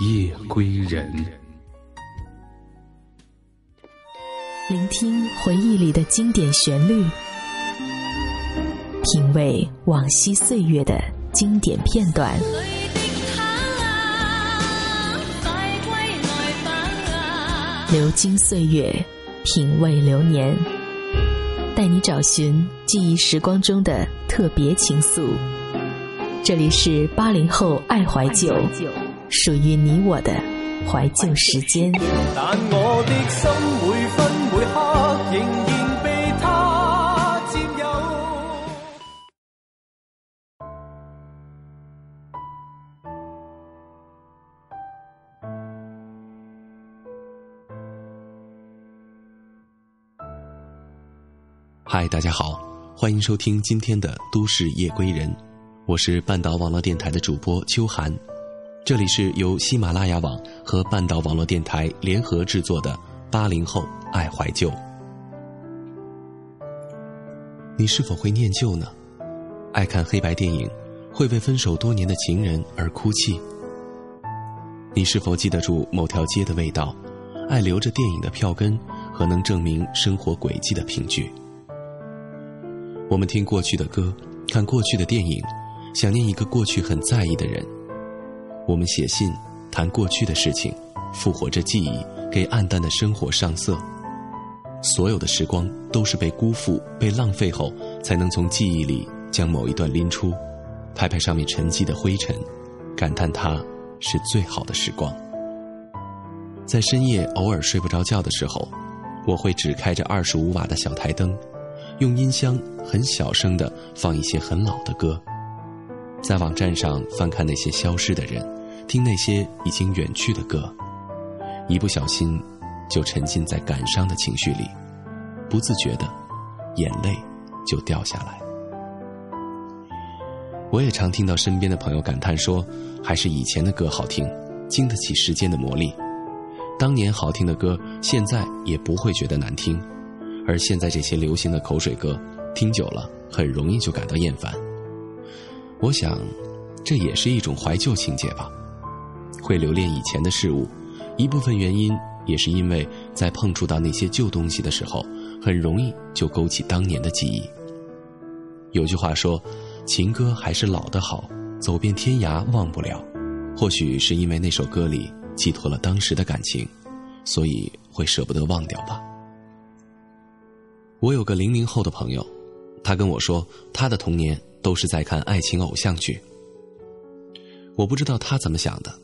夜归人。聆听回忆里的经典旋律，品味往昔岁月的经典片段。流金岁月，品味流年，带你找寻记忆时光中的特别情愫。这里是八零后爱怀旧，属于你我的怀旧时间。但我的心每分每刻仍然被他占有。嗨，大家好，欢迎收听今天的《都市夜归人》，我是半岛网络电台的主播秋寒，这里是由喜马拉雅网和半岛网络电台联合制作的《八零后爱怀旧》。你是否会念旧呢？爱看黑白电影，会为分手多年的情人而哭泣？你是否记得住某条街的味道？爱留着电影的票根和能证明生活轨迹的凭据？我们听过去的歌，看过去的电影，想念一个过去很在意的人。我们写信，谈过去的事情，复活着记忆，给暗淡的生活上色。所有的时光都是被辜负、被浪费后，才能从记忆里将某一段拎出，拍拍上面沉积的灰尘，感叹它是最好的时光。在深夜偶尔睡不着觉的时候，我会只开着二十五瓦的小台灯。用音箱很小声的放一些很老的歌，在网站上翻看那些消失的人，听那些已经远去的歌，一不小心就沉浸在感伤的情绪里，不自觉的眼泪就掉下来。我也常听到身边的朋友感叹说，还是以前的歌好听，经得起时间的磨砺。当年好听的歌，现在也不会觉得难听。而现在这些流行的口水歌，听久了很容易就感到厌烦。我想，这也是一种怀旧情节吧。会留恋以前的事物，一部分原因也是因为在碰触到那些旧东西的时候，很容易就勾起当年的记忆。有句话说：“情歌还是老的好，走遍天涯忘不了。”或许是因为那首歌里寄托了当时的感情，所以会舍不得忘掉吧。我有个零零后的朋友，他跟我说，他的童年都是在看爱情偶像剧。我不知道他怎么想的，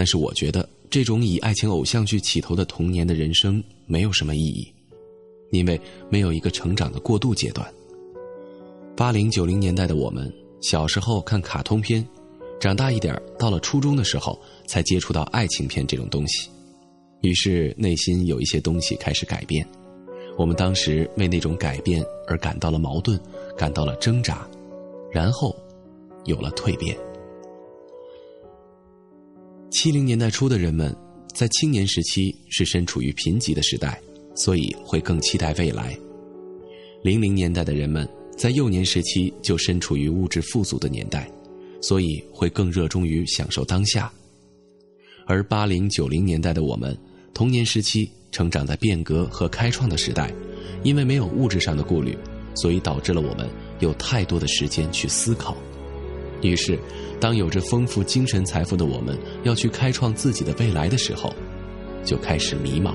但是我觉得这种以爱情偶像剧起头的童年的人生没有什么意义，因为没有一个成长的过渡阶段。八零九零年代的我们，小时候看卡通片，长大一点到了初中的时候才接触到爱情片这种东西，于是内心有一些东西开始改变。我们当时为那种改变而感到了矛盾，感到了挣扎，然后有了蜕变。七零年代初的人们在青年时期是身处于贫瘠的时代，所以会更期待未来；零零年代的人们在幼年时期就身处于物质富足的年代，所以会更热衷于享受当下；而八零九零年代的我们，童年时期。成长在变革和开创的时代，因为没有物质上的顾虑，所以导致了我们有太多的时间去思考。于是，当有着丰富精神财富的我们要去开创自己的未来的时候，就开始迷茫；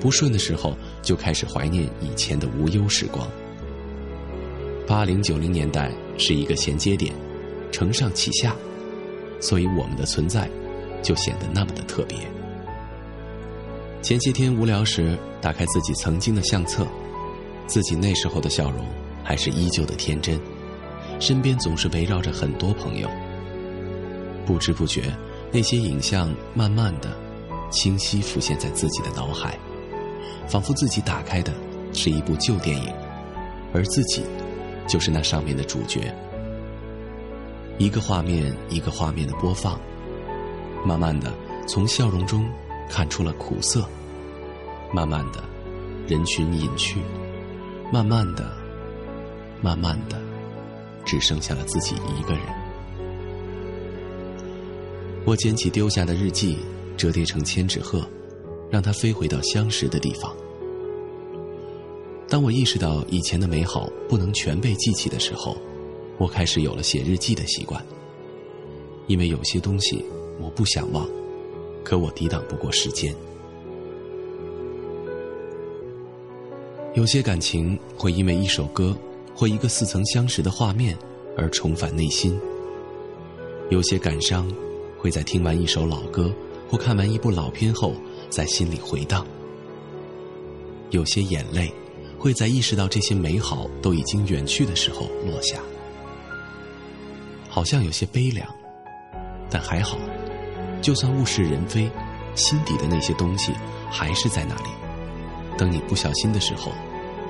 不顺的时候，就开始怀念以前的无忧时光。八零九零年代是一个衔接点，承上启下，所以我们的存在就显得那么的特别。前些天无聊时，打开自己曾经的相册，自己那时候的笑容还是依旧的天真，身边总是围绕着很多朋友。不知不觉，那些影像慢慢的清晰浮现在自己的脑海，仿佛自己打开的是一部旧电影，而自己就是那上面的主角。一个画面一个画面的播放，慢慢的从笑容中看出了苦涩，慢慢的人群隐去，慢慢的，慢慢的，只剩下了自己一个人。我捡起丢下的日记。折叠成千纸鹤，让它飞回到相识的地方。当我意识到以前的美好不能全被记起的时候，我开始有了写日记的习惯。因为有些东西我不想忘，可我抵挡不过时间。有些感情会因为一首歌或一个似曾相识的画面而重返内心。有些感伤会在听完一首老歌。或看完一部老片后，在心里回荡。有些眼泪，会在意识到这些美好都已经远去的时候落下。好像有些悲凉，但还好，就算物是人非，心底的那些东西还是在那里，等你不小心的时候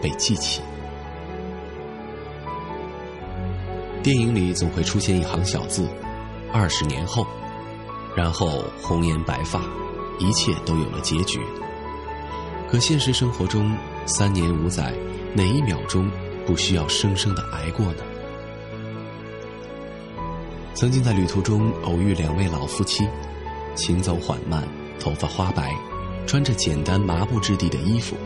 被记起。电影里总会出现一行小字：“二十年后。”然后红颜白发，一切都有了结局。可现实生活中，三年五载，哪一秒钟不需要生生的挨过呢？曾经在旅途中偶遇两位老夫妻，行走缓慢，头发花白，穿着简单麻布质地的衣服，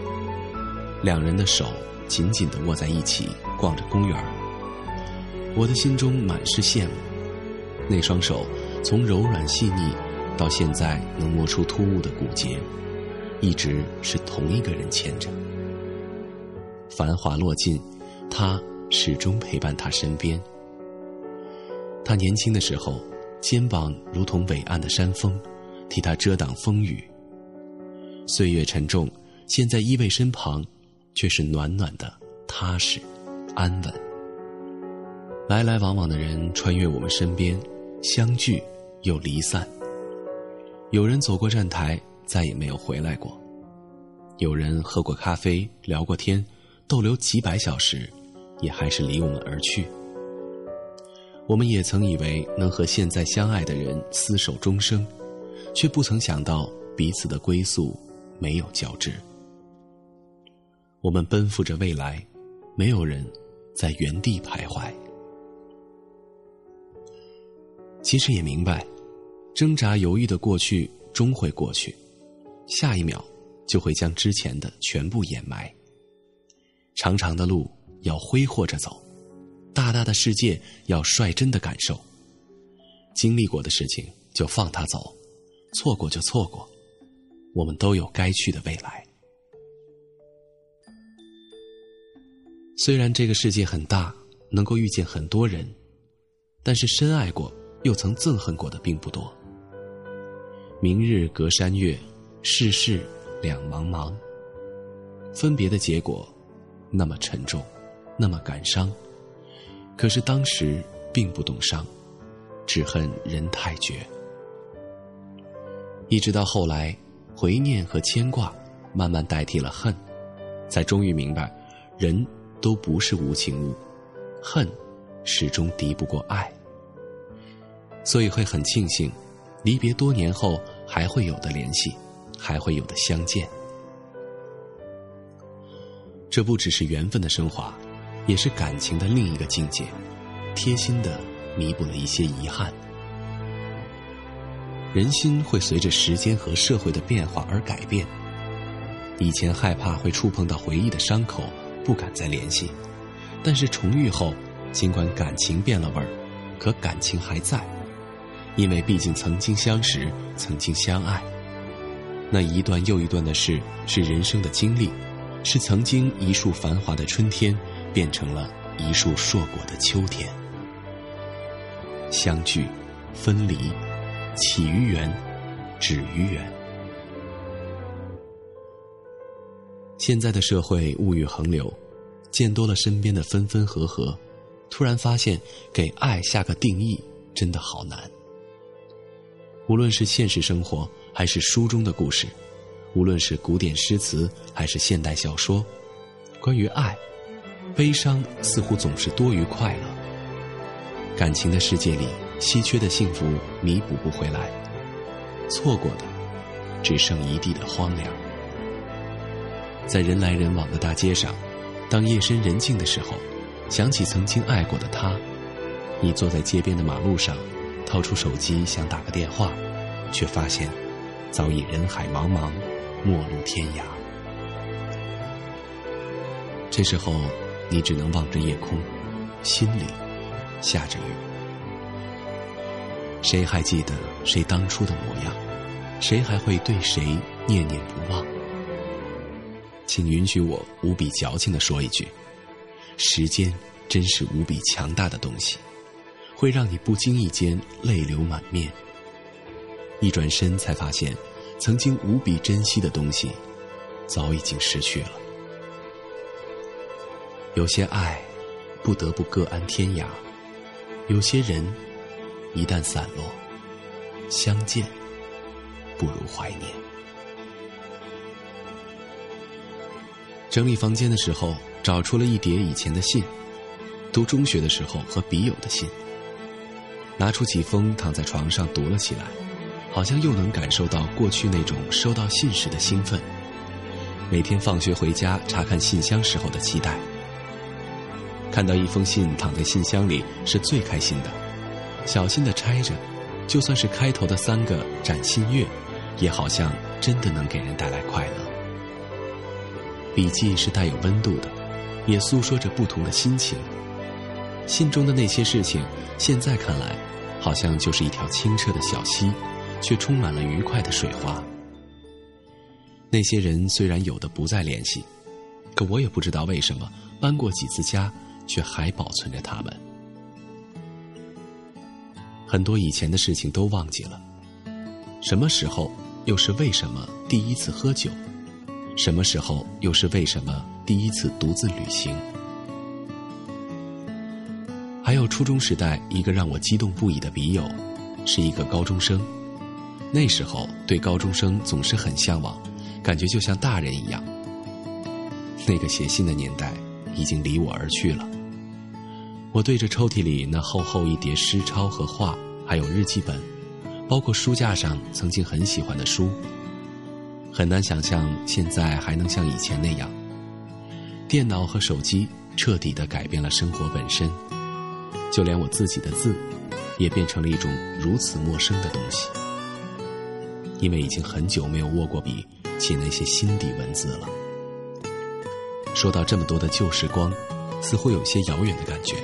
两人的手紧紧地握在一起，逛着公园我的心中满是羡慕，那双手。从柔软细腻，到现在能摸出突兀的骨节，一直是同一个人牵着。繁华落尽，他始终陪伴他身边。他年轻的时候，肩膀如同伟岸的山峰，替他遮挡风雨。岁月沉重，现在依偎身旁，却是暖暖的、踏实、安稳。来来往往的人穿越我们身边，相聚。又离散。有人走过站台，再也没有回来过；有人喝过咖啡，聊过天，逗留几百小时，也还是离我们而去。我们也曾以为能和现在相爱的人厮守终生，却不曾想到彼此的归宿没有交织。我们奔赴着未来，没有人在原地徘徊。其实也明白。挣扎犹豫的过去终会过去，下一秒就会将之前的全部掩埋。长长的路要挥霍着走，大大的世界要率真的感受。经历过的事情就放它走，错过就错过，我们都有该去的未来。虽然这个世界很大，能够遇见很多人，但是深爱过又曾憎恨过的并不多。明日隔山月，世事两茫茫。分别的结果，那么沉重，那么感伤。可是当时并不懂伤，只恨人太绝。一直到后来，回念和牵挂慢慢代替了恨，才终于明白，人都不是无情物，恨始终敌不过爱。所以会很庆幸，离别多年后。还会有的联系，还会有的相见。这不只是缘分的升华，也是感情的另一个境界，贴心的弥补了一些遗憾。人心会随着时间和社会的变化而改变。以前害怕会触碰到回忆的伤口，不敢再联系，但是重遇后，尽管感情变了味儿，可感情还在。因为毕竟曾经相识，曾经相爱，那一段又一段的事是人生的经历，是曾经一树繁华的春天变成了一树硕果的秋天。相聚，分离，起于缘，止于缘。现在的社会物欲横流，见多了身边的分分合合，突然发现给爱下个定义真的好难。无论是现实生活还是书中的故事，无论是古典诗词还是现代小说，关于爱，悲伤似乎总是多于快乐。感情的世界里，稀缺的幸福弥补不回来，错过的只剩一地的荒凉。在人来人往的大街上，当夜深人静的时候，想起曾经爱过的他，你坐在街边的马路上，掏出手机想打个电话，却发现早已人海茫茫，陌路天涯。这时候，你只能望着夜空，心里下着雨。谁还记得谁当初的模样？谁还会对谁念念不忘？请允许我无比矫情的说一句：时间真是无比强大的东西，会让你不经意间泪流满面。一转身才发现，曾经无比珍惜的东西，早已经失去了。有些爱，不得不各安天涯；有些人，一旦散落，相见不如怀念。整理房间的时候，找出了一叠以前的信，读中学的时候和笔友的信。拿出几封躺在床上读了起来，好像又能感受到过去那种收到信时的兴奋。每天放学回家查看信箱时候的期待。看到一封信躺在信箱里是最开心的，小心的拆着，就算是开头的三个展信月，也好像真的能给人带来快乐。笔记是带有温度的，也诉说着不同的心情。信中的那些事情，现在看来，好像就是一条清澈的小溪，却充满了愉快的水花。那些人虽然有的不再联系，可我也不知道为什么搬过几次家，却还保存着他们。很多以前的事情都忘记了，什么时候，又是为什么第一次喝酒？什么时候又是为什么第一次独自旅行？还有初中时代一个让我激动不已的笔友，是一个高中生。那时候对高中生总是很向往，感觉就像大人一样。那个写信的年代已经离我而去了。我对着抽屉里那厚厚一叠诗抄和画，还有日记本，包括书架上曾经很喜欢的书。很难想象现在还能像以前那样，电脑和手机彻底的改变了生活本身，就连我自己的字，也变成了一种如此陌生的东西。因为已经很久没有握过笔，写那些心底文字了。说到这么多的旧时光，似乎有些遥远的感觉。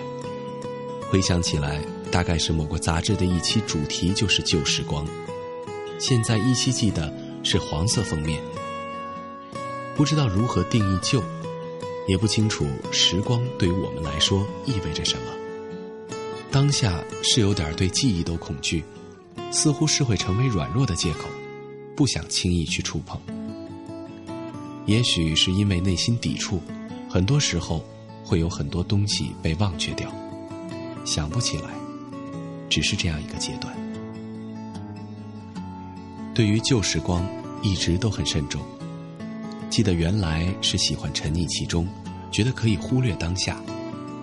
回想起来，大概是某个杂志的一期主题就是旧时光，现在依稀记得。是黄色封面，不知道如何定义旧，也不清楚时光对于我们来说意味着什么。当下是有点对记忆都恐惧，似乎是会成为软弱的借口，不想轻易去触碰。也许是因为内心抵触，很多时候会有很多东西被忘却掉，想不起来，只是这样一个阶段。对于旧时光。一直都很慎重。记得原来是喜欢沉溺其中，觉得可以忽略当下，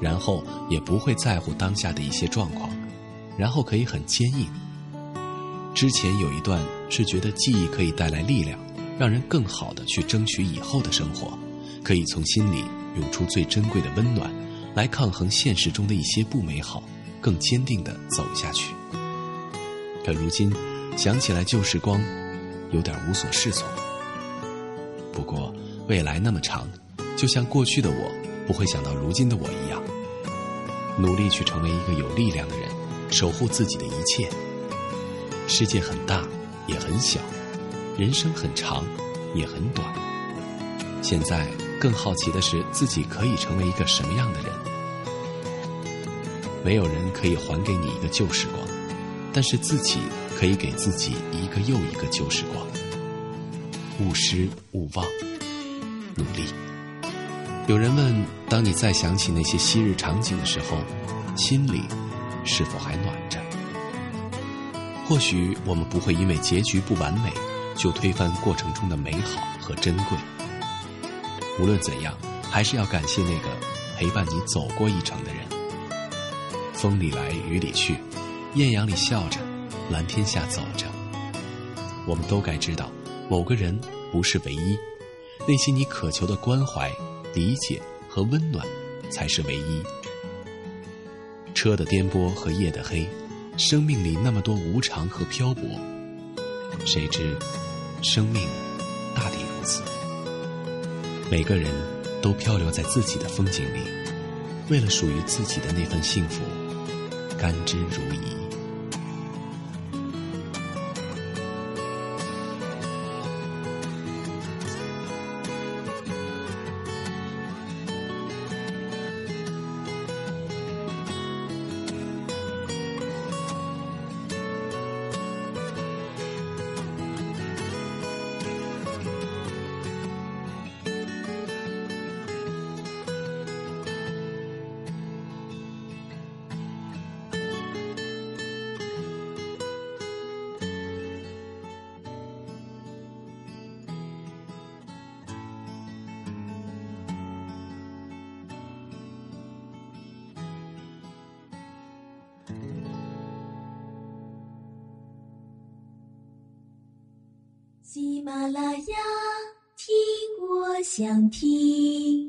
然后也不会在乎当下的一些状况，然后可以很坚硬。之前有一段是觉得记忆可以带来力量，让人更好的去争取以后的生活，可以从心里涌出最珍贵的温暖，来抗衡现实中的一些不美好，更坚定的走下去。可如今想起来旧时光。有点无所适从。不过，未来那么长，就像过去的我不会想到如今的我一样，努力去成为一个有力量的人，守护自己的一切。世界很大，也很小；人生很长，也很短。现在更好奇的是，自己可以成为一个什么样的人？没有人可以还给你一个旧时光，但是自己。可以给自己一个又一个旧时光，勿失勿忘，努力。有人问：当你再想起那些昔日场景的时候，心里是否还暖着？或许我们不会因为结局不完美就推翻过程中的美好和珍贵。无论怎样，还是要感谢那个陪伴你走过一程的人。风里来，雨里去，艳阳里笑着，蓝天下走着。我们都该知道，某个人不是唯一，那些你渴求的关怀、理解和温暖，才是唯一。车的颠簸和夜的黑，生命里那么多无常和漂泊，谁知，生命大抵如此。每个人都漂流在自己的风景里，为了属于自己的那份幸福，甘之如饴。马拉雅，听我想听。